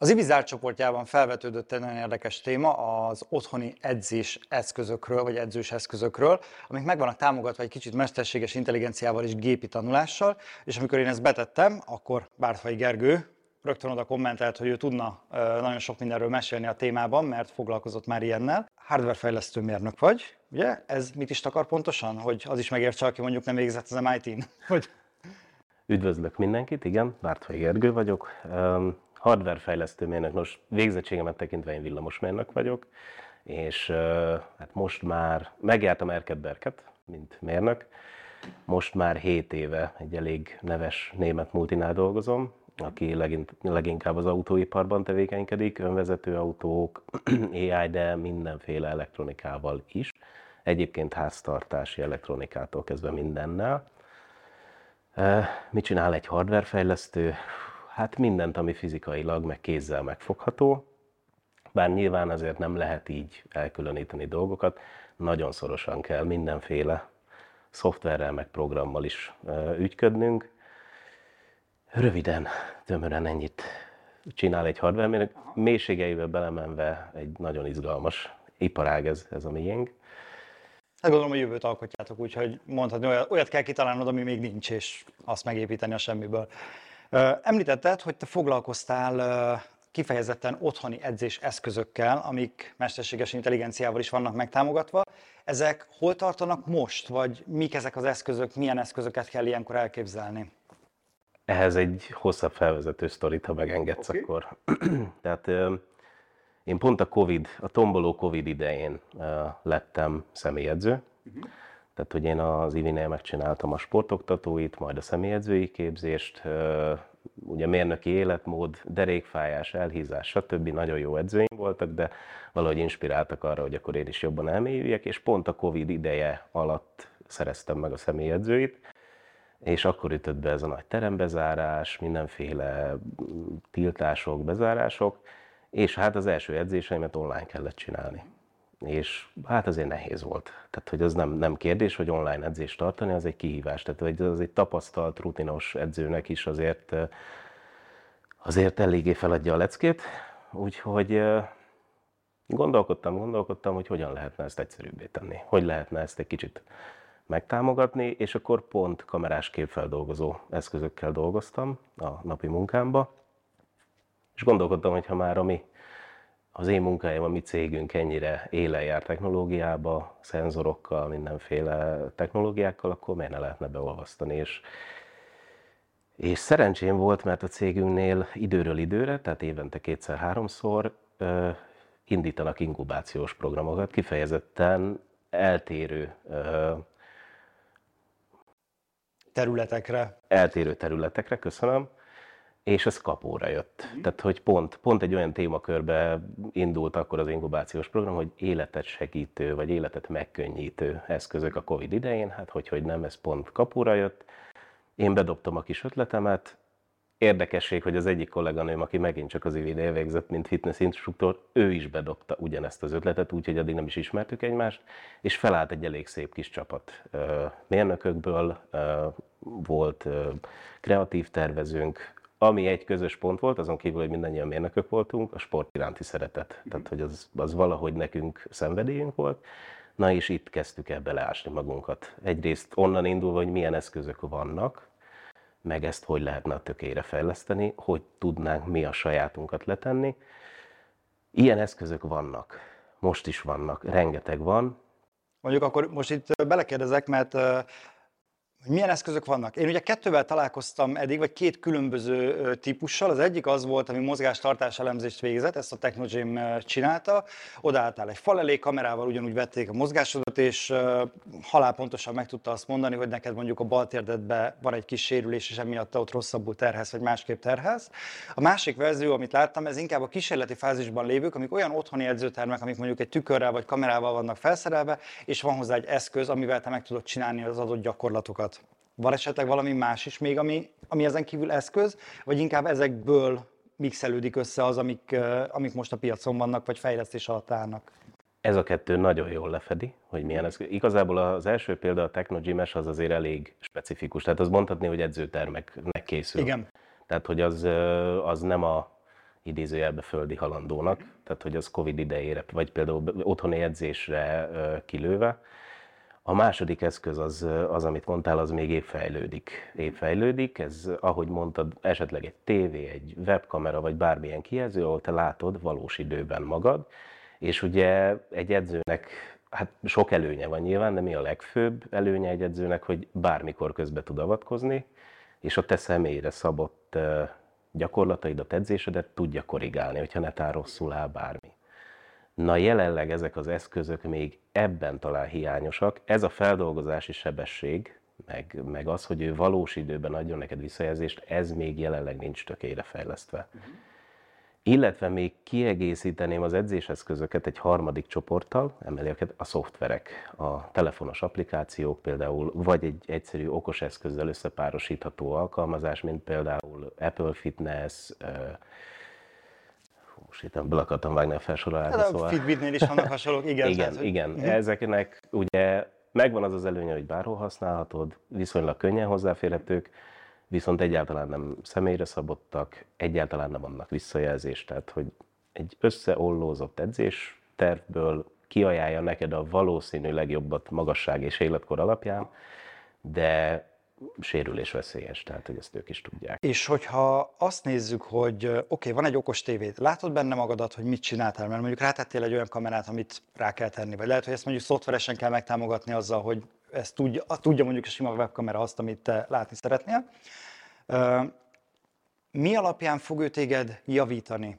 Az Ibizár csoportjában felvetődött egy nagyon érdekes téma az otthoni edzés eszközökről, vagy edzős eszközökről, amik meg vannak támogatva egy kicsit mesterséges intelligenciával és gépi tanulással, és amikor én ezt betettem, akkor Bártfai Gergő rögtön oda kommentelt, hogy ő tudna nagyon sok mindenről mesélni a témában, mert foglalkozott már ilyennel. Hardware fejlesztő mérnök vagy, ugye? Ez mit is takar pontosan? Hogy az is megértse, aki mondjuk nem végzett az MIT-n? Hogy... Üdvözlök mindenkit, igen, Bártfai Gergő vagyok hardware fejlesztő mérnök, most végzettségemet tekintve én villamosmérnök vagyok, és hát most már megjártam Erkedberket, mint mérnök, most már 7 éve egy elég neves német multinál dolgozom, aki leginkább az autóiparban tevékenykedik, önvezető autók, AI, de mindenféle elektronikával is. Egyébként háztartási elektronikától kezdve mindennel. Mit csinál egy hardware fejlesztő? Hát mindent, ami fizikailag, meg kézzel megfogható, bár nyilván azért nem lehet így elkülöníteni dolgokat, nagyon szorosan kell mindenféle szoftverrel, meg programmal is ügyködnünk. Röviden, tömören ennyit csinál egy hardware mérnök, mélységeivel belemenve egy nagyon izgalmas iparág ez, ez a miénk. Hát gondolom, a jövőt alkotjátok, úgyhogy mondhatni, olyat, olyat kell kitalálnod, ami még nincs, és azt megépíteni a semmiből. Említetted, hogy te foglalkoztál kifejezetten otthoni edzés eszközökkel, amik mesterséges intelligenciával is vannak megtámogatva. Ezek hol tartanak most, vagy mik ezek az eszközök, milyen eszközöket kell ilyenkor elképzelni? Ehhez egy hosszabb felvezető sztorit, ha megengedsz, okay. akkor. Tehát én pont a Covid, a tomboló Covid idején lettem személyedző. Uh-huh. Tehát, hogy én az Ivinél megcsináltam a sportoktatóit, majd a személyedzői képzést, ugye mérnöki életmód, derékfájás, elhízás, stb. nagyon jó edzőim voltak, de valahogy inspiráltak arra, hogy akkor én is jobban elmélyüljek, és pont a Covid ideje alatt szereztem meg a személyedzőit, és akkor ütött be ez a nagy terembezárás, mindenféle tiltások, bezárások, és hát az első edzéseimet online kellett csinálni és hát azért nehéz volt. Tehát, hogy az nem, nem kérdés, hogy online edzést tartani, az egy kihívás. Tehát, hogy az egy tapasztalt, rutinos edzőnek is azért, azért eléggé feladja a leckét. Úgyhogy gondolkodtam, gondolkodtam, hogy hogyan lehetne ezt egyszerűbbé tenni. Hogy lehetne ezt egy kicsit megtámogatni, és akkor pont kamerás képfeldolgozó eszközökkel dolgoztam a napi munkámba. És gondolkodtam, hogy ha már a mi az én munkáim, a mi cégünk ennyire élen jár technológiába, szenzorokkal, mindenféle technológiákkal, akkor miért ne lehetne beolvasztani. És, és szerencsém volt, mert a cégünknél időről időre, tehát évente kétszer-háromszor indítanak inkubációs programokat, kifejezetten eltérő területekre. Eltérő területekre, köszönöm és ez kapóra jött. Mm. Tehát, hogy pont, pont egy olyan témakörbe indult akkor az inkubációs program, hogy életet segítő, vagy életet megkönnyítő eszközök a Covid idején, hát hogy, hogy nem, ez pont kapóra jött. Én bedobtam a kis ötletemet, Érdekesség, hogy az egyik kolléganőm, aki megint csak az ivd végzett, mint fitness instruktor, ő is bedobta ugyanezt az ötletet, úgyhogy addig nem is ismertük egymást, és felállt egy elég szép kis csapat mérnökökből, volt kreatív tervezőnk, ami egy közös pont volt, azon kívül, hogy mindannyian mérnökök voltunk, a sport iránti szeretet. Tehát, hogy az, az valahogy nekünk szenvedélyünk volt. Na és itt kezdtük el beleásni magunkat. Egyrészt onnan indulva, hogy milyen eszközök vannak, meg ezt hogy lehetne a tökére fejleszteni, hogy tudnánk mi a sajátunkat letenni. Ilyen eszközök vannak. Most is vannak, rengeteg van. Mondjuk akkor most itt belekérdezek, mert hogy milyen eszközök vannak. Én ugye kettővel találkoztam eddig, vagy két különböző típussal. Az egyik az volt, ami mozgástartás elemzést végzett, ezt a Technogym csinálta. Odaálltál egy fal elé, kamerával ugyanúgy vették a mozgásodat, és halálpontosan meg tudta azt mondani, hogy neked mondjuk a bal térdedben van egy kis sérülés, és emiatt ott rosszabbul terhelsz, vagy másképp terhelsz. A másik verzió, amit láttam, ez inkább a kísérleti fázisban lévők, amik olyan otthoni edzőtermek, amik mondjuk egy tükörrel vagy kamerával vannak felszerelve, és van hozzá egy eszköz, amivel te meg tudod csinálni az adott gyakorlatokat. Van esetleg valami más is még, ami, ami ezen kívül eszköz, vagy inkább ezekből mixelődik össze az, amik, amik most a piacon vannak, vagy fejlesztés alatt állnak? Ez a kettő nagyon jól lefedi, hogy milyen eszköz. Igazából az első példa, a Technogymes, az azért elég specifikus. Tehát az mondhatni, hogy edzőtermeknek készül. Igen. Tehát, hogy az, az nem a idézőjelbe földi halandónak, tehát hogy az Covid idejére, vagy például otthoni edzésre kilőve. A második eszköz az, az, amit mondtál, az még épp fejlődik. Épp fejlődik, ez, ahogy mondtad, esetleg egy tévé, egy webkamera, vagy bármilyen kijelző, ahol te látod valós időben magad, és ugye egy edzőnek hát sok előnye van nyilván, de mi a legfőbb előnye egy edzőnek, hogy bármikor közbe tud avatkozni, és a te személyre szabott gyakorlataidat, edzésedet tudja korrigálni, hogyha netán rosszul áll bármi. Na jelenleg ezek az eszközök még ebben talán hiányosak. Ez a feldolgozási sebesség, meg, meg az, hogy ő valós időben adjon neked visszajelzést, ez még jelenleg nincs tökére fejlesztve. Uh-huh. Illetve még kiegészíteném az edzéseszközöket egy harmadik csoporttal, emeli a szoftverek, a telefonos applikációk például, vagy egy egyszerű okos eszközzel összepárosítható alkalmazás, mint például Apple Fitness, most itt be akartam vágni a felsorolásba. Hát szóval... A Fitbitnél is vannak hasonlók, igen. igen, tehát, igen. Uh-huh. Ezeknek ugye megvan az az előnye, hogy bárhol használhatod, viszonylag könnyen hozzáférhetők, viszont egyáltalán nem személyre szabottak, egyáltalán nem vannak visszajelzés, tehát hogy egy összeollózott edzés tervből kiajánlja neked a valószínű legjobbat magasság és életkor alapján, de sérülés veszélyes, tehát hogy ezt ők is tudják. És hogyha azt nézzük, hogy oké, okay, van egy okos tévét, látod benne magadat, hogy mit csináltál, mert mondjuk rátettél egy olyan kamerát, amit rá kell tenni, vagy lehet, hogy ezt mondjuk szoftveresen kell megtámogatni azzal, hogy ezt tudja, tudja mondjuk a sima webkamera azt, amit te látni szeretnél. Mi alapján fog ő téged javítani?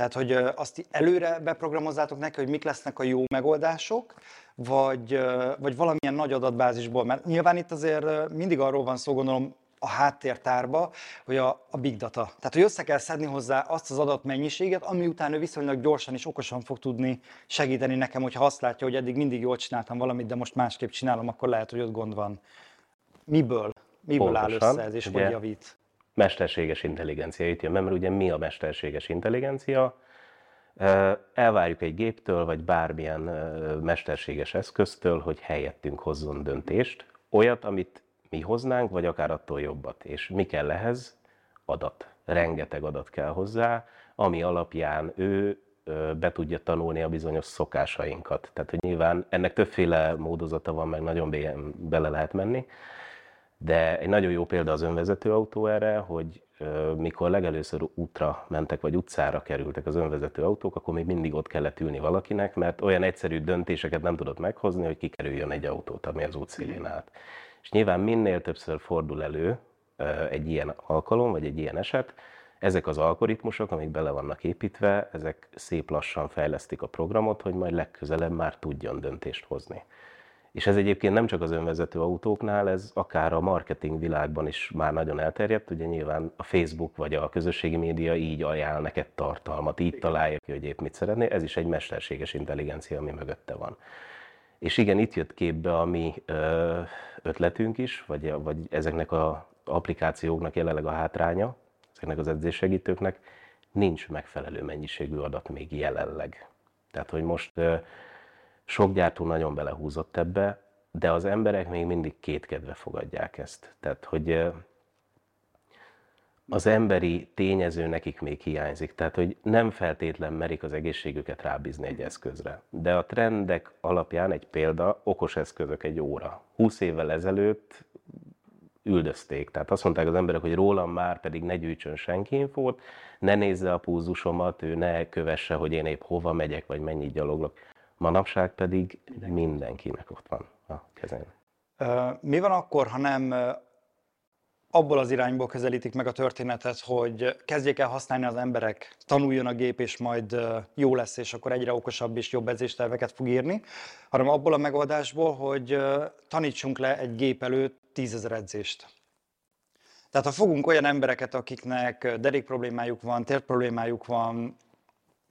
Tehát, hogy azt előre beprogramozzátok neki, hogy mik lesznek a jó megoldások, vagy, vagy valamilyen nagy adatbázisból, mert nyilván itt azért mindig arról van szó, gondolom, a háttértárba, hogy a, a big data. Tehát, hogy össze kell szedni hozzá azt az adatmennyiséget, ami után ő viszonylag gyorsan és okosan fog tudni segíteni nekem, hogyha azt látja, hogy eddig mindig jól csináltam valamit, de most másképp csinálom, akkor lehet, hogy ott gond van. Miből? Miből Pontosan, áll össze ez, és hogy javít? Mesterséges intelligencia jön, mert ugye mi a mesterséges intelligencia? Elvárjuk egy géptől, vagy bármilyen mesterséges eszköztől, hogy helyettünk hozzon döntést, olyat, amit mi hoznánk, vagy akár attól jobbat. És mi kell ehhez? Adat. Rengeteg adat kell hozzá, ami alapján ő be tudja tanulni a bizonyos szokásainkat. Tehát, hogy nyilván ennek többféle módozata van, meg nagyon bele lehet menni, de egy nagyon jó példa az önvezető autó erre, hogy mikor legelőször útra mentek, vagy utcára kerültek az önvezető autók, akkor még mindig ott kellett ülni valakinek, mert olyan egyszerű döntéseket nem tudott meghozni, hogy kikerüljön egy autót, ami az útszélén állt. És nyilván minél többször fordul elő egy ilyen alkalom, vagy egy ilyen eset, ezek az algoritmusok, amik bele vannak építve, ezek szép lassan fejlesztik a programot, hogy majd legközelebb már tudjon döntést hozni. És ez egyébként nem csak az önvezető autóknál, ez akár a marketing világban is már nagyon elterjedt. Ugye nyilván a Facebook vagy a közösségi média így ajánl neked tartalmat, így találja ki, hogy épp mit szeretné. Ez is egy mesterséges intelligencia, ami mögötte van. És igen, itt jött képbe a mi ötletünk is, vagy, vagy ezeknek az applikációknak jelenleg a hátránya, ezeknek az edzéssegítőknek, nincs megfelelő mennyiségű adat még jelenleg. Tehát, hogy most sok gyártó nagyon belehúzott ebbe, de az emberek még mindig kétkedve fogadják ezt. Tehát, hogy az emberi tényező nekik még hiányzik, tehát hogy nem feltétlen merik az egészségüket rábízni egy eszközre. De a trendek alapján egy példa, okos eszközök egy óra. 20 évvel ezelőtt üldözték. Tehát azt mondták az emberek, hogy rólam már pedig ne gyűjtsön senki infót, ne nézze a púzusomat, ő ne kövesse, hogy én épp hova megyek, vagy mennyit gyaloglok. Manapság pedig mindenkinek ott van a kezén. Mi van akkor, ha nem abból az irányból közelítik meg a történetet, hogy kezdjék el használni az emberek, tanuljon a gép, és majd jó lesz, és akkor egyre okosabb és jobb edzésterveket fog írni, hanem abból a megoldásból, hogy tanítsunk le egy gép előtt tízezer edzést. Tehát ha fogunk olyan embereket, akiknek derék problémájuk van, tért problémájuk van,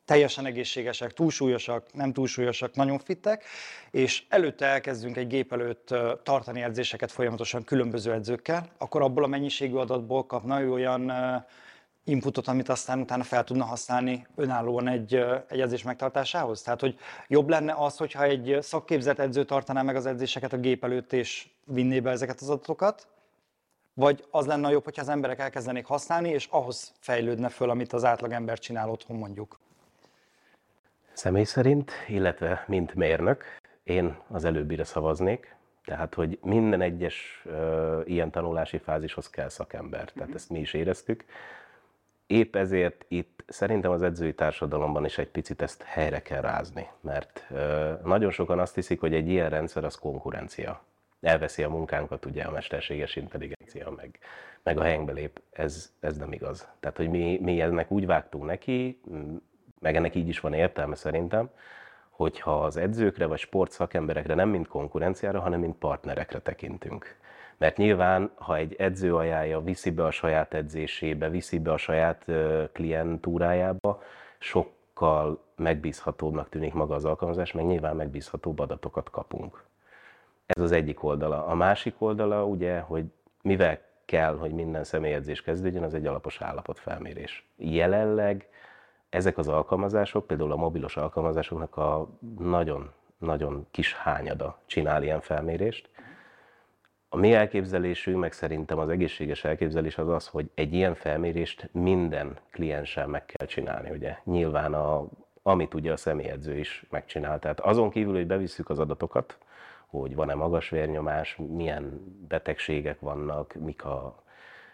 teljesen egészségesek, túlsúlyosak, nem túlsúlyosak, nagyon fittek, és előtte elkezdünk egy gép előtt tartani edzéseket folyamatosan különböző edzőkkel, akkor abból a mennyiségű adatból kapna ő olyan inputot, amit aztán utána fel tudna használni önállóan egy, egy edzés megtartásához? Tehát, hogy jobb lenne az, hogyha egy szakképzett edző tartaná meg az edzéseket a gép előtt, és vinné be ezeket az adatokat, vagy az lenne a jobb, hogyha az emberek elkezdenék használni, és ahhoz fejlődne föl, amit az átlagember csinál otthon mondjuk? Személy szerint, illetve mint mérnök, én az előbbire szavaznék, tehát, hogy minden egyes uh, ilyen tanulási fázishoz kell szakember. Tehát mhm. ezt mi is éreztük. Épp ezért itt szerintem az edzői társadalomban is egy picit ezt helyre kell rázni, mert uh, nagyon sokan azt hiszik, hogy egy ilyen rendszer az konkurencia. Elveszi a munkánkat, ugye a mesterséges intelligencia, meg, meg a helyünkbe lép. Ez, ez nem igaz. Tehát, hogy mi, mi ennek úgy vágtunk neki, meg ennek így is van értelme szerintem, hogyha az edzőkre vagy sportszakemberekre nem mint konkurenciára, hanem mint partnerekre tekintünk. Mert nyilván, ha egy edző ajánlja, viszi be a saját edzésébe, viszi be a saját klientúrájába, sokkal megbízhatóbbnak tűnik maga az alkalmazás, meg nyilván megbízhatóbb adatokat kapunk. Ez az egyik oldala. A másik oldala ugye, hogy mivel kell, hogy minden személyedzés kezdődjön, az egy alapos állapotfelmérés. Jelenleg ezek az alkalmazások, például a mobilos alkalmazásoknak a nagyon, nagyon kis hányada csinál ilyen felmérést. A mi elképzelésünk, meg szerintem az egészséges elképzelés az az, hogy egy ilyen felmérést minden klienssel meg kell csinálni. Ugye nyilván a, amit ugye a személyedző is megcsinál. Tehát azon kívül, hogy bevisszük az adatokat, hogy van-e magas vérnyomás, milyen betegségek vannak, mik, a,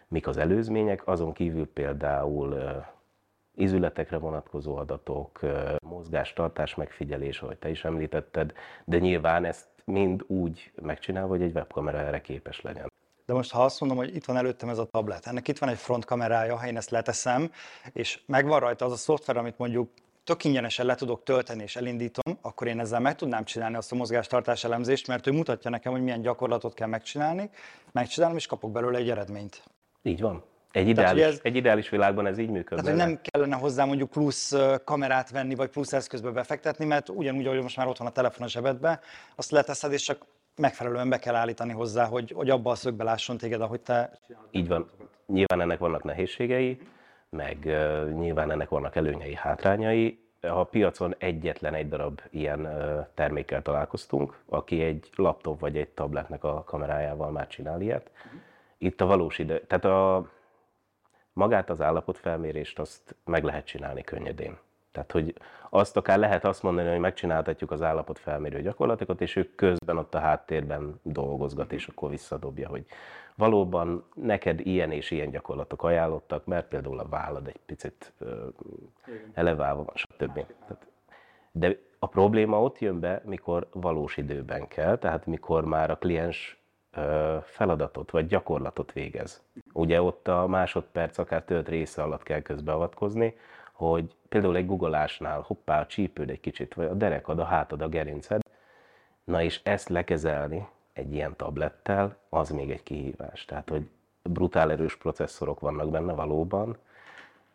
mik az előzmények, azon kívül például izületekre vonatkozó adatok, mozgástartás megfigyelés, ahogy te is említetted, de nyilván ezt mind úgy megcsinálva, hogy egy webkamera erre képes legyen. De most ha azt mondom, hogy itt van előttem ez a tablet, ennek itt van egy front kamerája, ha én ezt leteszem, és megvan rajta az a szoftver, amit mondjuk tök ingyenesen le tudok tölteni és elindítom, akkor én ezzel meg tudnám csinálni azt a mozgástartás elemzést, mert ő mutatja nekem, hogy milyen gyakorlatot kell megcsinálni, megcsinálom és kapok belőle egy eredményt. Így van. Egy ideális, Tehát, ez, egy ideális világban ez így működne. Tehát, hogy nem kellene hozzá mondjuk plusz kamerát venni, vagy plusz eszközbe befektetni, mert ugyanúgy, ahogy most már ott van a telefon a zsebedbe, azt leteszed, és csak megfelelően be kell állítani hozzá, hogy, hogy abba a szögbe lásson téged, ahogy te Így van. Nyilván ennek vannak nehézségei, meg uh, nyilván ennek vannak előnyei, hátrányai. A piacon egyetlen egy darab ilyen uh, termékkel találkoztunk, aki egy laptop vagy egy tabletnek a kamerájával már csinál ilyet. Itt a valós idő, tehát a magát az állapotfelmérést azt meg lehet csinálni könnyedén. Tehát, hogy azt akár lehet azt mondani, hogy megcsináltatjuk az állapotfelmérő gyakorlatokat, és ő közben ott a háttérben dolgozgat, és akkor visszadobja, hogy valóban neked ilyen és ilyen gyakorlatok ajánlottak, mert például a vállad egy picit eleválva van, stb. De a probléma ott jön be, mikor valós időben kell, tehát mikor már a kliens feladatot vagy gyakorlatot végez. Ugye ott a másodperc, akár tölt része alatt kell közbeavatkozni, hogy például egy googolásnál hoppá, a csípőd egy kicsit, vagy a derekad, a hátad, a gerinced, na és ezt lekezelni egy ilyen tablettel, az még egy kihívás. Tehát, hogy brutál erős processzorok vannak benne valóban,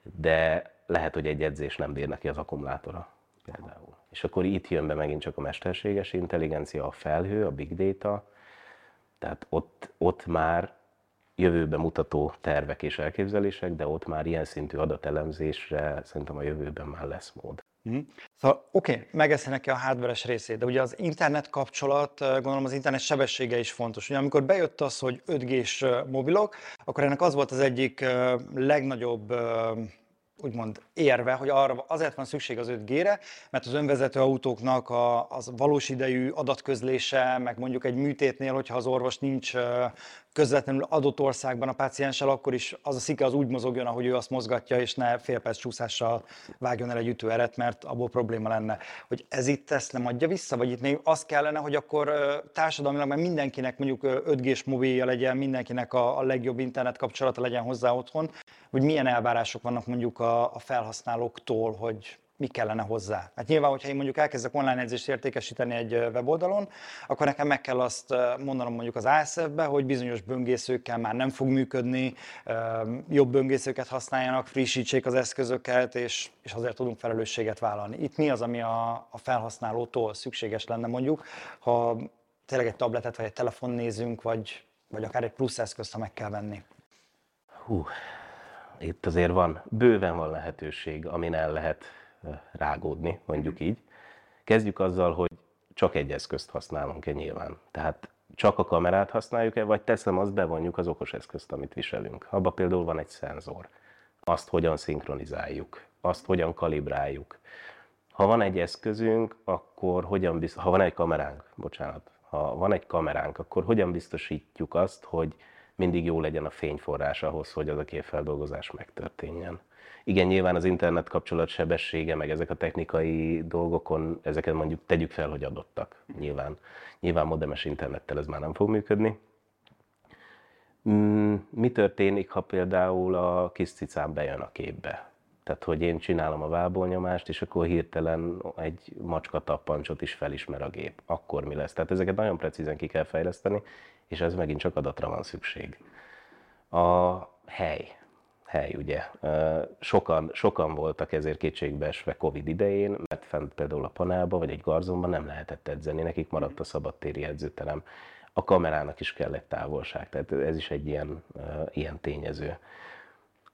de lehet, hogy egy edzés nem bír neki az akkumulátora például. És akkor itt jön be megint csak a mesterséges intelligencia, a felhő, a big data, tehát ott, ott már jövőbe mutató tervek és elképzelések, de ott már ilyen szintű adatelemzésre szerintem a jövőben már lesz mód. Mm. Szóval oké, okay, megeszenek a hardware részét, de ugye az internet kapcsolat, gondolom az internet sebessége is fontos. Ugye amikor bejött az, hogy 5G-s mobilok, akkor ennek az volt az egyik legnagyobb úgymond érve, hogy arra azért van szükség az 5G-re, mert az önvezető autóknak a, az valós idejű adatközlése, meg mondjuk egy műtétnél, hogyha az orvos nincs közvetlenül adott országban a pácienssel, akkor is az a szike az úgy mozogjon, ahogy ő azt mozgatja, és ne fél perc csúszással vágjon el egy ütőeret, mert abból probléma lenne. Hogy ez itt ezt nem adja vissza, vagy itt még az kellene, hogy akkor társadalmilag mert mindenkinek mondjuk 5G-s mobilja legyen, mindenkinek a, a legjobb internet kapcsolata legyen hozzá otthon, hogy milyen elvárások vannak mondjuk a, a felhasználóktól, hogy mi kellene hozzá. Hát nyilván, hogyha én mondjuk elkezdek online edzést értékesíteni egy weboldalon, akkor nekem meg kell azt mondanom mondjuk az ASF-be, hogy bizonyos böngészőkkel már nem fog működni, jobb böngészőket használjanak, frissítsék az eszközöket, és, és azért tudunk felelősséget vállalni. Itt mi az, ami a, a felhasználótól szükséges lenne mondjuk, ha tényleg egy tabletet vagy egy telefon nézünk, vagy, vagy akár egy plusz eszközt, ha meg kell venni. Hú, itt azért van, bőven van lehetőség, amin el lehet rágódni, mondjuk így. Kezdjük azzal, hogy csak egy eszközt használunk-e nyilván. Tehát csak a kamerát használjuk-e, vagy teszem azt, bevonjuk az okos eszközt, amit viselünk. Abba például van egy szenzor. Azt hogyan szinkronizáljuk, azt hogyan kalibráljuk. Ha van egy eszközünk, akkor hogyan bizt... ha van egy kameránk, bocsánat, ha van egy kameránk, akkor hogyan biztosítjuk azt, hogy mindig jó legyen a fényforrás ahhoz, hogy az a képfeldolgozás megtörténjen. Igen, nyilván az internet kapcsolat sebessége, meg ezek a technikai dolgokon, ezeket mondjuk tegyük fel, hogy adottak. Nyilván, nyilván modemes internettel ez már nem fog működni. Mm, mi történik, ha például a kis cicám bejön a képbe? Tehát, hogy én csinálom a vábolnyomást, és akkor hirtelen egy macska tappancsot is felismer a gép. Akkor mi lesz? Tehát ezeket nagyon precízen ki kell fejleszteni, és ez megint csak adatra van szükség. A hely. Hely, ugye. Sokan, sokan voltak ezért kétségbeesve Covid idején, mert fent például a panelba vagy egy garzonban nem lehetett edzeni, nekik maradt a szabadtéri edzőterem. A kamerának is kell egy távolság, tehát ez is egy ilyen, ilyen tényező.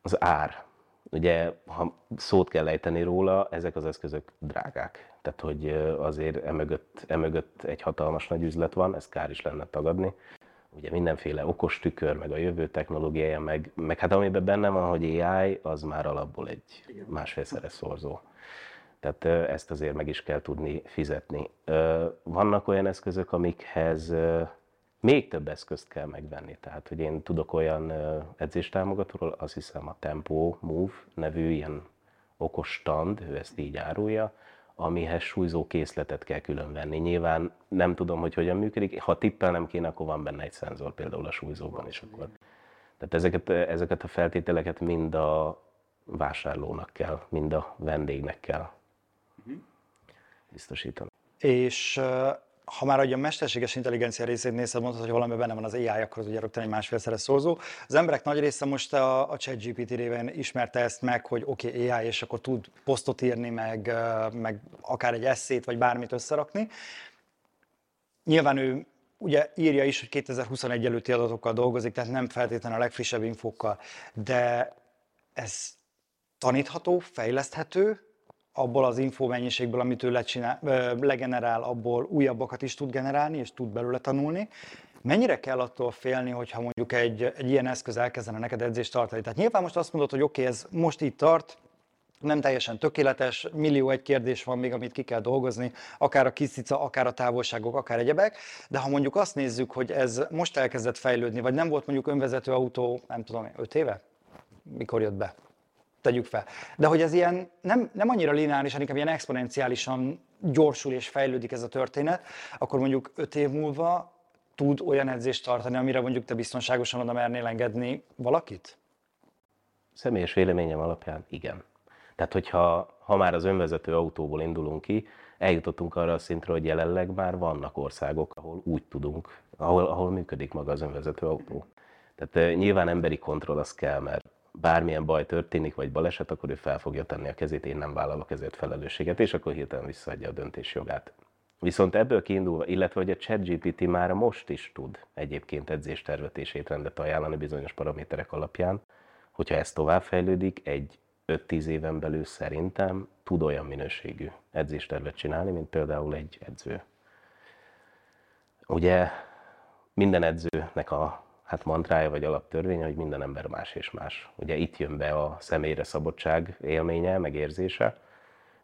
Az ár. Ugye, ha szót kell ejteni róla, ezek az eszközök drágák. Tehát, hogy azért emögött, emögött egy hatalmas nagy üzlet van, ezt kár is lenne tagadni ugye mindenféle okos tükör, meg a jövő technológiája, meg, meg hát amiben benne van, hogy AI, az már alapból egy másfélszeres szorzó. Tehát ezt azért meg is kell tudni fizetni. Vannak olyan eszközök, amikhez még több eszközt kell megvenni. Tehát, hogy én tudok olyan edzéstámogatóról, azt hiszem a Tempo Move nevű ilyen okos stand, ő ezt így árulja, amihez súlyzó készletet kell külön venni. Nyilván nem tudom, hogy hogyan működik. Ha tippelnem kéne, akkor van benne egy szenzor például a súlyzóban is. Akkor. Tehát ezeket, ezeket a feltételeket mind a vásárlónak kell, mind a vendégnek kell mhm. biztosítani. És ha már a mesterséges intelligencia részét nézed, mondtad, hogy valami benne van az AI, akkor az ugye rögtön egy másfélszeres szózó. Az emberek nagy része most a, a ChatGPT révén ismerte ezt meg, hogy oké, okay, AI, és akkor tud posztot írni, meg, meg akár egy eszét, vagy bármit összerakni. Nyilván ő ugye írja is, hogy 2021 előtti adatokkal dolgozik, tehát nem feltétlenül a legfrissebb infókkal, de ez tanítható, fejleszthető, abból az infómennyiségből, amit ő lecsinál, legenerál, abból újabbakat is tud generálni, és tud belőle tanulni. Mennyire kell attól félni, hogyha mondjuk egy, egy ilyen eszköz elkezdene neked edzést tartani? Tehát nyilván most azt mondod, hogy oké, okay, ez most itt tart, nem teljesen tökéletes, millió egy kérdés van még, amit ki kell dolgozni, akár a kiszica, akár a távolságok, akár egyebek, de ha mondjuk azt nézzük, hogy ez most elkezdett fejlődni, vagy nem volt mondjuk önvezető autó, nem tudom, öt éve? Mikor jött be? Tegyük fel. De hogy ez ilyen nem, nem annyira lineáris, inkább ilyen exponenciálisan gyorsul és fejlődik ez a történet, akkor mondjuk öt év múlva tud olyan edzést tartani, amire mondjuk te biztonságosan oda mernél engedni valakit? Személyes véleményem alapján igen. Tehát, hogyha ha már az önvezető autóból indulunk ki, eljutottunk arra a szintre, hogy jelenleg már vannak országok, ahol úgy tudunk, ahol, ahol működik maga az önvezető autó. Tehát eh, nyilván emberi kontroll az kell, mert bármilyen baj történik, vagy baleset, akkor ő fel fogja tenni a kezét, én nem vállalok ezért felelősséget, és akkor hirtelen visszaadja a döntésjogát. Viszont ebből kiindulva, illetve hogy a ChatGPT már most is tud egyébként edzéstervet és étrendet ajánlani bizonyos paraméterek alapján, hogyha ez továbbfejlődik, egy 5-10 éven belül szerintem tud olyan minőségű edzéstervet csinálni, mint például egy edző. Ugye minden edzőnek a hát mantrája vagy alaptörvénye, hogy minden ember más és más. Ugye itt jön be a személyre szabadság élménye, megérzése,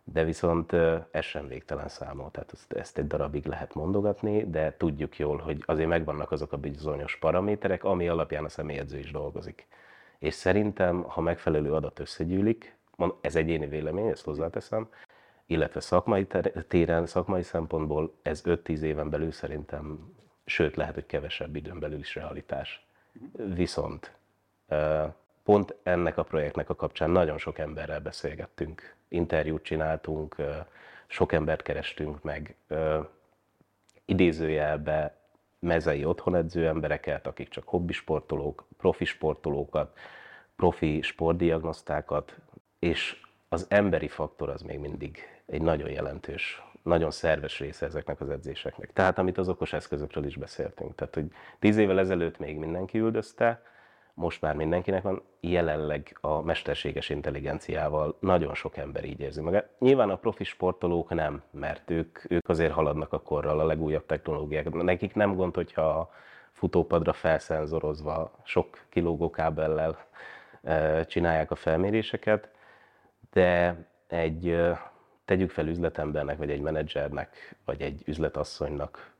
de viszont ez sem végtelen számol, tehát ezt, egy darabig lehet mondogatni, de tudjuk jól, hogy azért megvannak azok a bizonyos paraméterek, ami alapján a személyedző is dolgozik. És szerintem, ha megfelelő adat összegyűlik, ez egyéni vélemény, ezt hozzáteszem, illetve szakmai téren, szakmai szempontból ez 5-10 éven belül szerintem sőt lehet, hogy kevesebb időn belül is realitás. Viszont pont ennek a projektnek a kapcsán nagyon sok emberrel beszélgettünk, interjút csináltunk, sok embert kerestünk meg, idézőjelbe mezei otthonedző embereket, akik csak hobbisportolók, profi sportolókat, profi sportdiagnosztákat, és az emberi faktor az még mindig egy nagyon jelentős nagyon szerves része ezeknek az edzéseknek. Tehát amit az okos eszközökről is beszéltünk. Tehát, hogy tíz évvel ezelőtt még mindenki üldözte, most már mindenkinek van, jelenleg a mesterséges intelligenciával nagyon sok ember így érzi magát. Nyilván a profi sportolók nem, mert ők, ők azért haladnak a korral, a legújabb technológiák. Nekik nem gond, hogyha a futópadra felszenzorozva, sok kilógó kábellel csinálják a felméréseket, de egy, tegyük fel üzletembernek, vagy egy menedzsernek, vagy egy üzletasszonynak,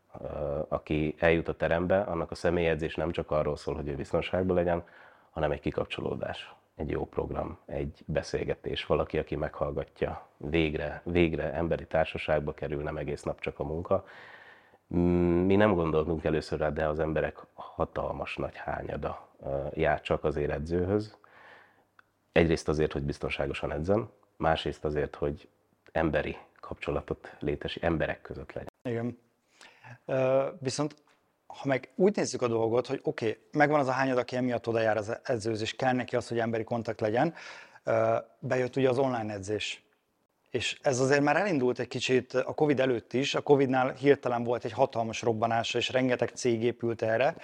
aki eljut a terembe, annak a személyedzés nem csak arról szól, hogy ő biztonságban legyen, hanem egy kikapcsolódás, egy jó program, egy beszélgetés, valaki, aki meghallgatja, végre, végre emberi társaságba kerül, nem egész nap csak a munka. Mi nem gondoltunk először rá, de az emberek hatalmas nagy hányada jár csak azért edzőhöz. Egyrészt azért, hogy biztonságosan edzem, másrészt azért, hogy emberi kapcsolatot létesi, emberek között legyen. Igen. Viszont ha meg úgy nézzük a dolgot, hogy oké, okay, megvan az a hányad, aki emiatt oda az edzőzés, kell neki az, hogy emberi kontakt legyen, bejött ugye az online edzés. És ez azért már elindult egy kicsit a Covid előtt is, a Covidnál hirtelen volt egy hatalmas robbanása, és rengeteg cég épült erre,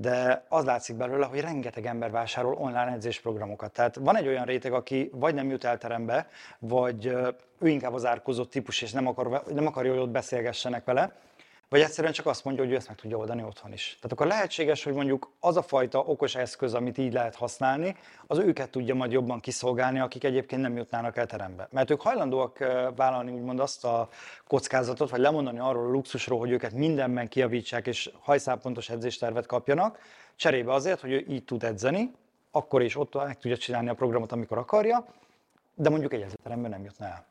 de az látszik belőle, hogy rengeteg ember vásárol online edzésprogramokat. Tehát van egy olyan réteg, aki vagy nem jut el terembe, vagy ő inkább az árkozott típus, és nem, akar, nem akarja, hogy ott beszélgessenek vele, vagy egyszerűen csak azt mondja, hogy ő ezt meg tudja oldani otthon is. Tehát akkor lehetséges, hogy mondjuk az a fajta okos eszköz, amit így lehet használni, az őket tudja majd jobban kiszolgálni, akik egyébként nem jutnának el terembe. Mert ők hajlandóak vállalni úgymond azt a kockázatot, vagy lemondani arról a luxusról, hogy őket mindenben kiavítsák és hajszálpontos edzéstervet kapjanak, cserébe azért, hogy ő így tud edzeni, akkor is ott meg tudja csinálni a programot, amikor akarja, de mondjuk egy teremben nem jutna el.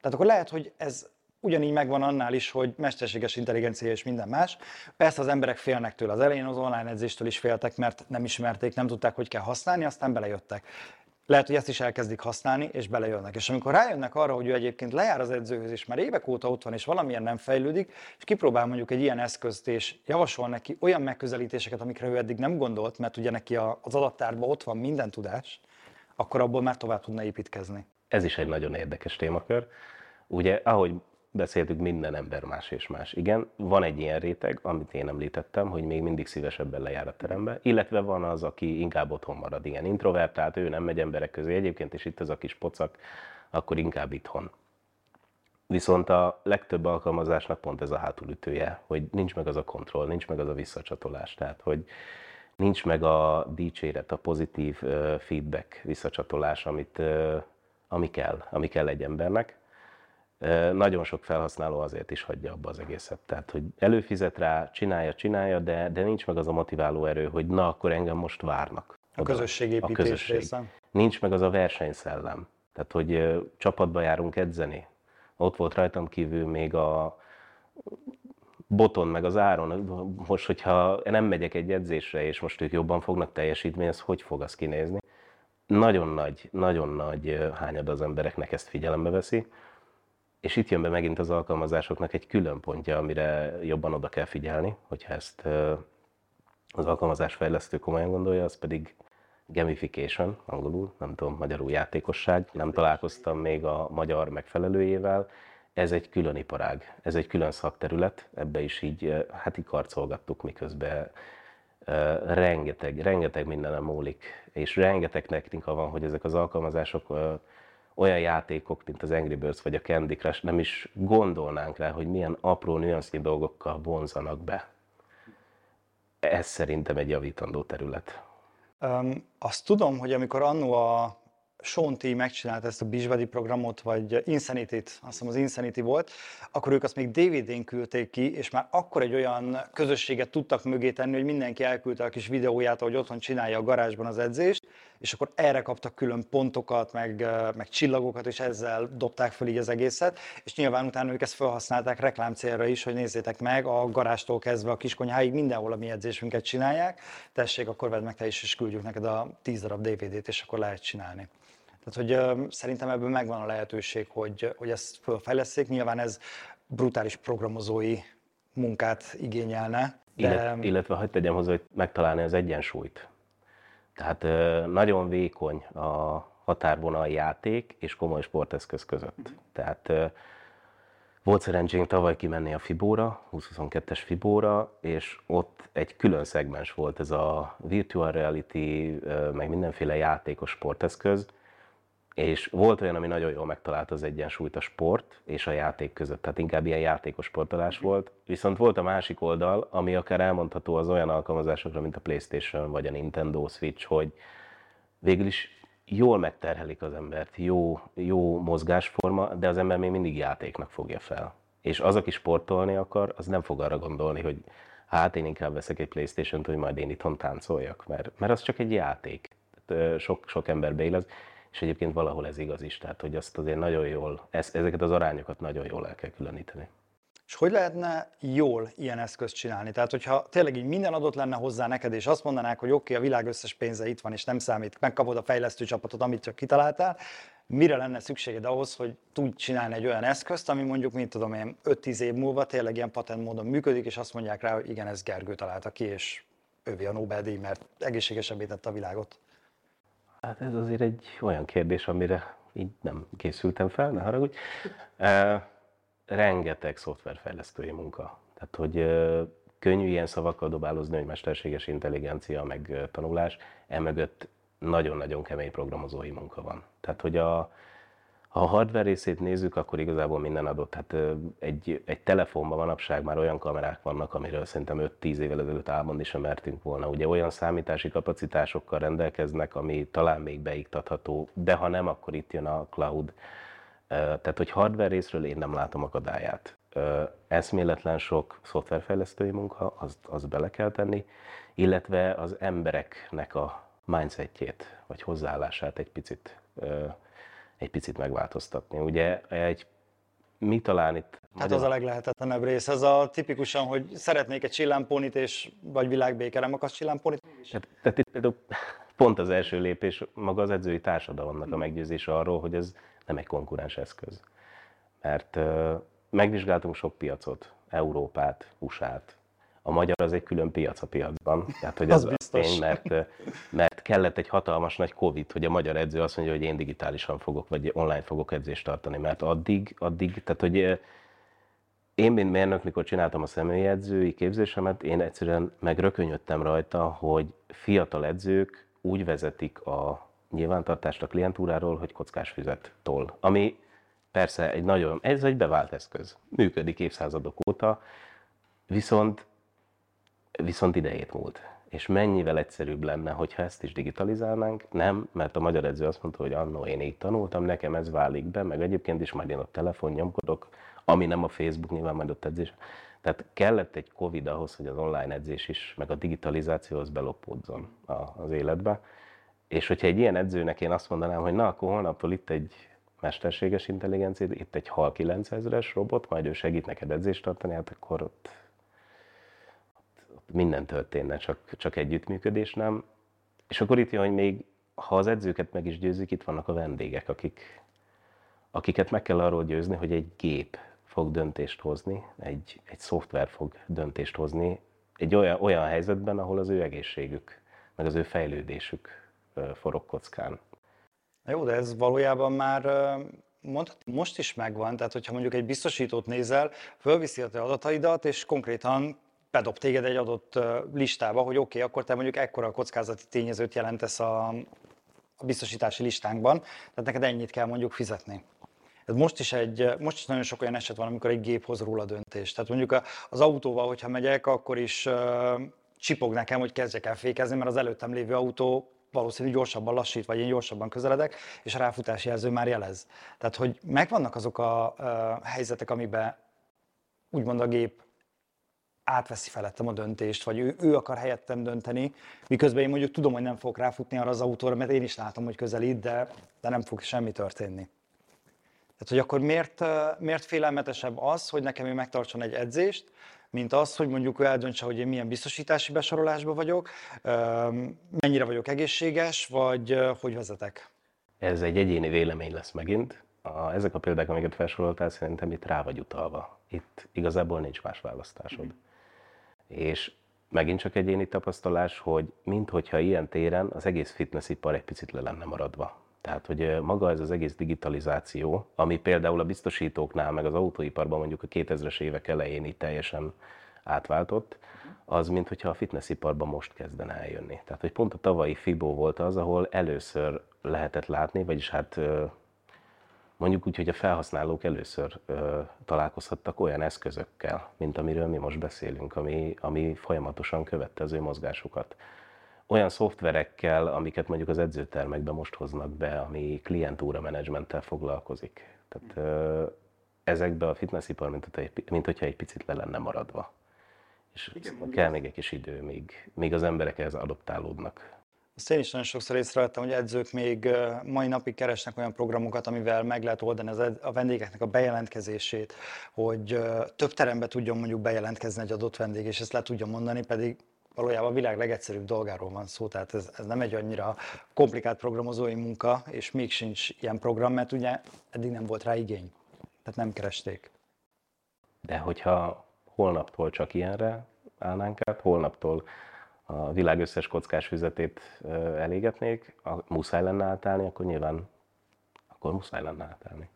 Tehát akkor lehet, hogy ez Ugyanígy megvan annál is, hogy mesterséges intelligencia és minden más. Persze az emberek félnek tőle. Az elején az online edzéstől is féltek, mert nem ismerték, nem tudták, hogy kell használni, aztán belejöttek. Lehet, hogy ezt is elkezdik használni, és belejönnek. És amikor rájönnek arra, hogy ő egyébként lejár az edzőhöz, és már évek óta ott van, és valamilyen nem fejlődik, és kipróbál mondjuk egy ilyen eszközt, és javasol neki olyan megközelítéseket, amikre ő eddig nem gondolt, mert ugye neki az adattárban ott van minden tudás, akkor abból már tovább tudna építkezni. Ez is egy nagyon érdekes témakör. Ugye, ahogy beszéltük, minden ember más és más. Igen, van egy ilyen réteg, amit én említettem, hogy még mindig szívesebben lejár a terembe, illetve van az, aki inkább otthon marad, igen, introvertált, ő nem megy emberek közé, egyébként is itt ez a kis pocak, akkor inkább itthon. Viszont a legtöbb alkalmazásnak pont ez a hátulütője, hogy nincs meg az a kontroll, nincs meg az a visszacsatolás, tehát hogy nincs meg a dicséret, a pozitív feedback visszacsatolás, amit, ami kell, ami kell egy embernek nagyon sok felhasználó azért is hagyja abba az egészet. Tehát, hogy előfizet rá, csinálja, csinálja, de, de nincs meg az a motiváló erő, hogy na, akkor engem most várnak. A közösségépítés a közösség. része. Nincs meg az a versenyszellem. Tehát, hogy csapatba járunk edzeni. Ott volt rajtam kívül még a boton, meg az áron. Most, hogyha nem megyek egy edzésre, és most ők jobban fognak teljesíteni, ez hogy fog az kinézni? Nagyon nagy, nagyon nagy hányad az embereknek ezt figyelembe veszi és itt jön be megint az alkalmazásoknak egy külön pontja, amire jobban oda kell figyelni, hogyha ezt az alkalmazásfejlesztő komolyan gondolja, az pedig gamification, angolul, nem tudom, magyarul játékosság. Nem találkoztam még a magyar megfelelőjével. Ez egy külön iparág, ez egy külön szakterület, ebbe is így, hát így miközben rengeteg, rengeteg mindenem múlik, és rengeteg technika van, hogy ezek az alkalmazások olyan játékok, mint az Angry Birds vagy a Candy Crush, nem is gondolnánk rá, hogy milyen apró nüansznyi dolgokkal vonzanak be. Ez szerintem egy javítandó terület. Um, azt tudom, hogy amikor annó a Sean T. megcsinált ezt a Beachbody programot, vagy Insanity-t, azt hiszem az Insanity volt, akkor ők azt még DVD-n küldték ki, és már akkor egy olyan közösséget tudtak mögé tenni, hogy mindenki elküldte a kis videóját, ahogy otthon csinálja a garázsban az edzést, és akkor erre kaptak külön pontokat, meg, meg csillagokat, és ezzel dobták fel így az egészet, és nyilván utána ők ezt felhasználták reklám célra is, hogy nézzétek meg, a garástól kezdve a kiskonyháig mindenhol a mi edzésünket csinálják, tessék, akkor vedd meg te is, és küldjük neked a 10 darab DVD-t, és akkor lehet csinálni. Tehát, hogy szerintem ebből megvan a lehetőség, hogy, hogy ezt fölfejleszték. Nyilván ez brutális programozói munkát igényelne. De... Illet, illetve, hogy tegyem hozzá, hogy megtalálni az egyensúlyt. Tehát nagyon vékony a határvonal játék és komoly sporteszköz között. Tehát Volt szerencsénk tavaly kimenni a Fibóra, 2022-es Fibóra, és ott egy külön szegmens volt ez a virtual reality, meg mindenféle játékos sporteszköz, és volt olyan, ami nagyon jól megtalálta az egyensúlyt a sport és a játék között, tehát inkább ilyen játékos sportolás volt. Viszont volt a másik oldal, ami akár elmondható az olyan alkalmazásokra, mint a Playstation vagy a Nintendo Switch, hogy végül is jól megterhelik az embert, jó, jó mozgásforma, de az ember még mindig játéknak fogja fel. És az, aki sportolni akar, az nem fog arra gondolni, hogy hát én inkább veszek egy Playstation-t, hogy majd én itthon táncoljak, mert, mert az csak egy játék. Sok, sok ember beillaz, és egyébként valahol ez igaz is, tehát hogy azt azért nagyon jól, ezeket az arányokat nagyon jól el kell különíteni. És hogy lehetne jól ilyen eszközt csinálni? Tehát, hogyha tényleg így minden adott lenne hozzá neked, és azt mondanák, hogy oké, okay, a világ összes pénze itt van, és nem számít, megkapod a fejlesztő csapatot, amit csak kitaláltál, mire lenne szükséged ahhoz, hogy tudj csinálni egy olyan eszközt, ami mondjuk, mint tudom én, 5-10 év múlva tényleg ilyen patent módon működik, és azt mondják rá, hogy igen, ez Gergő találta ki, és ővé a Nobel-díj, mert egészségesebbé tette a világot. Hát ez azért egy olyan kérdés, amire így nem készültem fel, ne haragudj rengeteg szoftverfejlesztői munka. Tehát, hogy könnyű ilyen szavakkal dobálozni, hogy mesterséges intelligencia, meg tanulás, emögött nagyon-nagyon kemény programozói munka van. Tehát, hogy a, ha a hardware részét nézzük, akkor igazából minden adott. Hát egy, egy telefonban manapság már olyan kamerák vannak, amiről szerintem 5-10 évvel ezelőtt álmodni sem mertünk volna. Ugye olyan számítási kapacitásokkal rendelkeznek, ami talán még beiktatható, de ha nem, akkor itt jön a cloud tehát, hogy hardware részről én nem látom akadályát. Eszméletlen sok szoftverfejlesztői munka, azt, azt bele kell tenni, illetve az embereknek a mindsetjét, vagy hozzáállását egy picit, egy picit megváltoztatni. Ugye egy mi talán itt... Hát az a leglehetetlenebb rész, ez a tipikusan, hogy szeretnék egy csillámponit, és vagy világbéke, nem akarsz csillámponit? Tehát, tehát itt például pont az első lépés maga az edzői társadalomnak a meggyőzése arról, hogy ez nem egy konkurens eszköz. Mert megvizsgáltunk sok piacot, Európát, USA-t. A magyar az egy külön piac a piacban. Tehát, hogy az, az tény, mert, mert kellett egy hatalmas nagy Covid, hogy a magyar edző azt mondja, hogy én digitálisan fogok, vagy online fogok edzést tartani. Mert addig, addig tehát, hogy én, mint mérnök, mikor csináltam a személyedzői képzésemet, én egyszerűen megrökönyödtem rajta, hogy fiatal edzők úgy vezetik a nyilvántartást a klientúráról, hogy kockás füzet toll. Ami persze egy nagyon, ez egy bevált eszköz. Működik évszázadok óta, viszont, viszont idejét múlt. És mennyivel egyszerűbb lenne, hogyha ezt is digitalizálnánk? Nem, mert a magyar edző azt mondta, hogy annó én így tanultam, nekem ez válik be, meg egyébként is majd én a telefon nyomkodok, ami nem a Facebook, nyilván majd ott edzés. Tehát kellett egy Covid ahhoz, hogy az online edzés is, meg a digitalizáció az belopódzon az életbe. És hogyha egy ilyen edzőnek én azt mondanám, hogy na, akkor holnaptól itt egy mesterséges intelligencia, itt egy HAL 9000-es robot, majd ő segít neked edzést tartani, hát akkor ott minden történne, csak, csak együttműködés nem. És akkor itt jön, hogy még ha az edzőket meg is győzik, itt vannak a vendégek, akik, akiket meg kell arról győzni, hogy egy gép fog döntést hozni, egy, egy szoftver fog döntést hozni egy olyan, olyan helyzetben, ahol az ő egészségük, meg az ő fejlődésük forog kockán. Jó, de ez valójában már mondhatni, most is megvan, tehát hogyha mondjuk egy biztosítót nézel, fölviszi a te adataidat, és konkrétan bedob téged egy adott listába, hogy oké, okay, akkor te mondjuk ekkora kockázati tényezőt jelentesz a, a biztosítási listánkban, tehát neked ennyit kell mondjuk fizetni. Ez most is, egy, most is nagyon sok olyan eset van, amikor egy gép hoz róla döntést. Tehát mondjuk az autóval, hogyha megyek, akkor is csipog nekem, hogy kezdjek el fékezni, mert az előttem lévő autó valószínűleg gyorsabban lassít, vagy én gyorsabban közeledek, és a ráfutási jelző már jelez. Tehát, hogy megvannak azok a, a helyzetek, amiben úgymond a gép átveszi felettem a döntést, vagy ő, ő akar helyettem dönteni, miközben én mondjuk tudom, hogy nem fogok ráfutni arra az autóra, mert én is látom, hogy közelít, de, de nem fog semmi történni. Tehát, hogy akkor miért, miért félelmetesebb az, hogy nekem ő megtartson egy edzést, mint az, hogy mondjuk ő eldöntse, hogy én milyen biztosítási besorolásban vagyok, mennyire vagyok egészséges, vagy hogy vezetek. Ez egy egyéni vélemény lesz megint. A, ezek a példák, amiket felsoroltál, szerintem itt rá vagy utalva. Itt igazából nincs más választásod. Mm. És megint csak egyéni tapasztalás, hogy minthogyha ilyen téren az egész fitnessipar egy picit le lenne maradva. Tehát, hogy maga ez az egész digitalizáció, ami például a biztosítóknál, meg az autóiparban mondjuk a 2000-es évek elején itt teljesen átváltott, az, mint hogyha a fitnessiparban most kezdene eljönni. Tehát, hogy pont a tavalyi FIBO volt az, ahol először lehetett látni, vagyis hát mondjuk úgy, hogy a felhasználók először ö, találkozhattak olyan eszközökkel, mint amiről mi most beszélünk, ami, ami folyamatosan követte az ő mozgásukat. Olyan szoftverekkel, amiket mondjuk az edzőtermekben most hoznak be, ami klientúra menedzsmenttel foglalkozik. Tehát ö, ezekbe a fitnessipar, mint, mint hogyha egy picit le lenne maradva. És Igen, kell még egy kis idő, míg, míg az emberek ehhez adoptálódnak. Azt én is nagyon sokszor észrevettem, hogy edzők még mai napig keresnek olyan programokat, amivel meg lehet oldani az a vendégeknek a bejelentkezését, hogy több terembe tudjon mondjuk bejelentkezni egy adott vendég, és ezt le tudja mondani, pedig valójában a világ legegyszerűbb dolgáról van szó, tehát ez, ez nem egy annyira komplikált programozói munka, és még sincs ilyen program, mert ugye eddig nem volt rá igény, tehát nem keresték. De hogyha holnaptól csak ilyenre állnánk át, holnaptól a világ összes kockás füzetét elégetnék, a, muszáj lenne átállni, akkor nyilván akkor muszáj lenne átállni.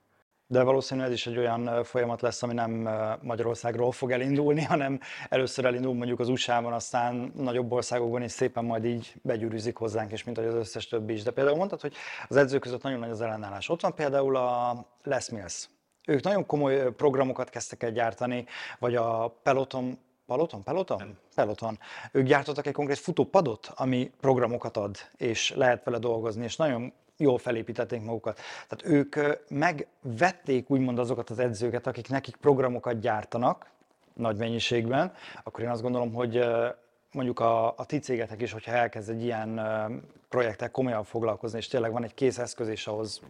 De valószínűleg ez is egy olyan folyamat lesz, ami nem Magyarországról fog elindulni, hanem először elindul mondjuk az USA-ban, aztán nagyobb országokban is szépen majd így begyűrűzik hozzánk is, mint ahogy az összes többi is. De például mondtad, hogy az edzők között nagyon nagy az ellenállás. Ott van például a Les Mills. Ők nagyon komoly programokat kezdtek el gyártani, vagy a Peloton Peloton? Peloton? Peloton. Ők gyártottak egy konkrét futópadot, ami programokat ad, és lehet vele dolgozni, és nagyon jól felépítették magukat. Tehát ők megvették úgymond azokat az edzőket, akik nekik programokat gyártanak nagy mennyiségben, akkor én azt gondolom, hogy mondjuk a, a ti cégetek is, hogyha elkezd egy ilyen projektek komolyan foglalkozni, és tényleg van egy kész eszköz, és ahhoz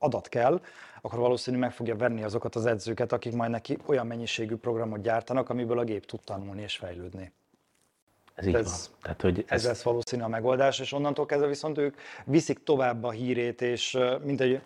adat kell, akkor valószínűleg meg fogja venni azokat az edzőket, akik majd neki olyan mennyiségű programot gyártanak, amiből a gép tud tanulni és fejlődni. Ez így ez, van. Tehát, hogy ez... ez lesz valószínű a megoldás, és onnantól kezdve viszont ők viszik tovább a hírét, és mint egy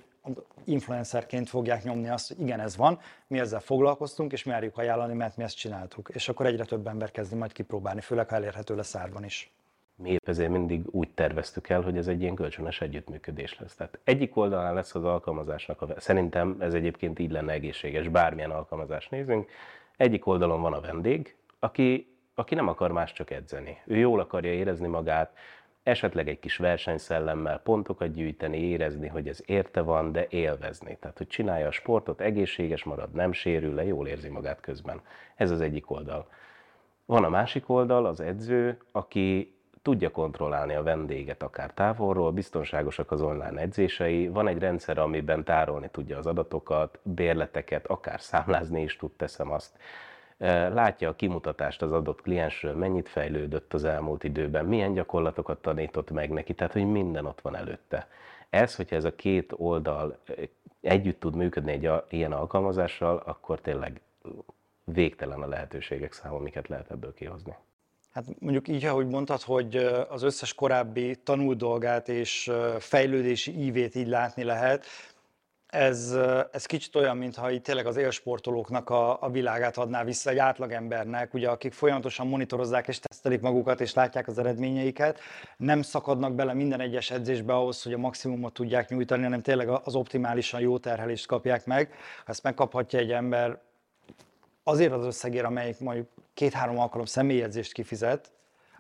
influencerként fogják nyomni azt, hogy igen, ez van, mi ezzel foglalkoztunk, és merjük ajánlani, mert mi ezt csináltuk. És akkor egyre több ember kezdi majd kipróbálni, főleg ha elérhető lesz árban is. Mi épp ezért mindig úgy terveztük el, hogy ez egy ilyen kölcsönös együttműködés lesz. Tehát egyik oldalán lesz az alkalmazásnak, a, szerintem ez egyébként így lenne egészséges, bármilyen alkalmazást nézünk, egyik oldalon van a vendég, aki, aki nem akar más csak edzeni. Ő jól akarja érezni magát, esetleg egy kis versenyszellemmel pontokat gyűjteni, érezni, hogy ez érte van, de élvezni. Tehát, hogy csinálja a sportot, egészséges marad, nem sérül le, jól érzi magát közben. Ez az egyik oldal. Van a másik oldal, az edző, aki tudja kontrollálni a vendéget akár távolról, biztonságosak az online edzései, van egy rendszer, amiben tárolni tudja az adatokat, bérleteket, akár számlázni is tud, teszem azt. Látja a kimutatást az adott kliensről, mennyit fejlődött az elmúlt időben, milyen gyakorlatokat tanított meg neki, tehát hogy minden ott van előtte. Ez, hogyha ez a két oldal együtt tud működni egy ilyen alkalmazással, akkor tényleg végtelen a lehetőségek száma, amiket lehet ebből kihozni. Hát mondjuk így, ahogy mondtad, hogy az összes korábbi tanult dolgát és fejlődési ívét így látni lehet, ez, ez kicsit olyan, mintha itt tényleg az élsportolóknak a, a világát adná vissza egy átlagembernek, ugye, akik folyamatosan monitorozzák és tesztelik magukat és látják az eredményeiket, nem szakadnak bele minden egyes edzésbe ahhoz, hogy a maximumot tudják nyújtani, hanem tényleg az optimálisan jó terhelést kapják meg. Ha ezt megkaphatja egy ember azért az összegért, amelyik mondjuk két-három alkalom személyedzést kifizet,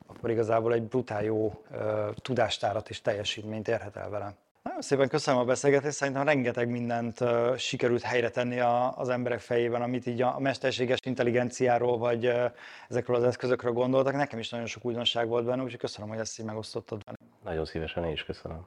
akkor igazából egy brutál jó uh, tudástárat és teljesítményt érhet el vele. Nagyon szépen köszönöm a beszélgetést, szerintem rengeteg mindent uh, sikerült helyre tenni a, az emberek fejében, amit így a, a mesterséges intelligenciáról vagy uh, ezekről az eszközökről gondoltak. Nekem is nagyon sok újdonság volt benne, úgyhogy köszönöm, hogy ezt így megosztottad velem. Nagyon szívesen én is köszönöm.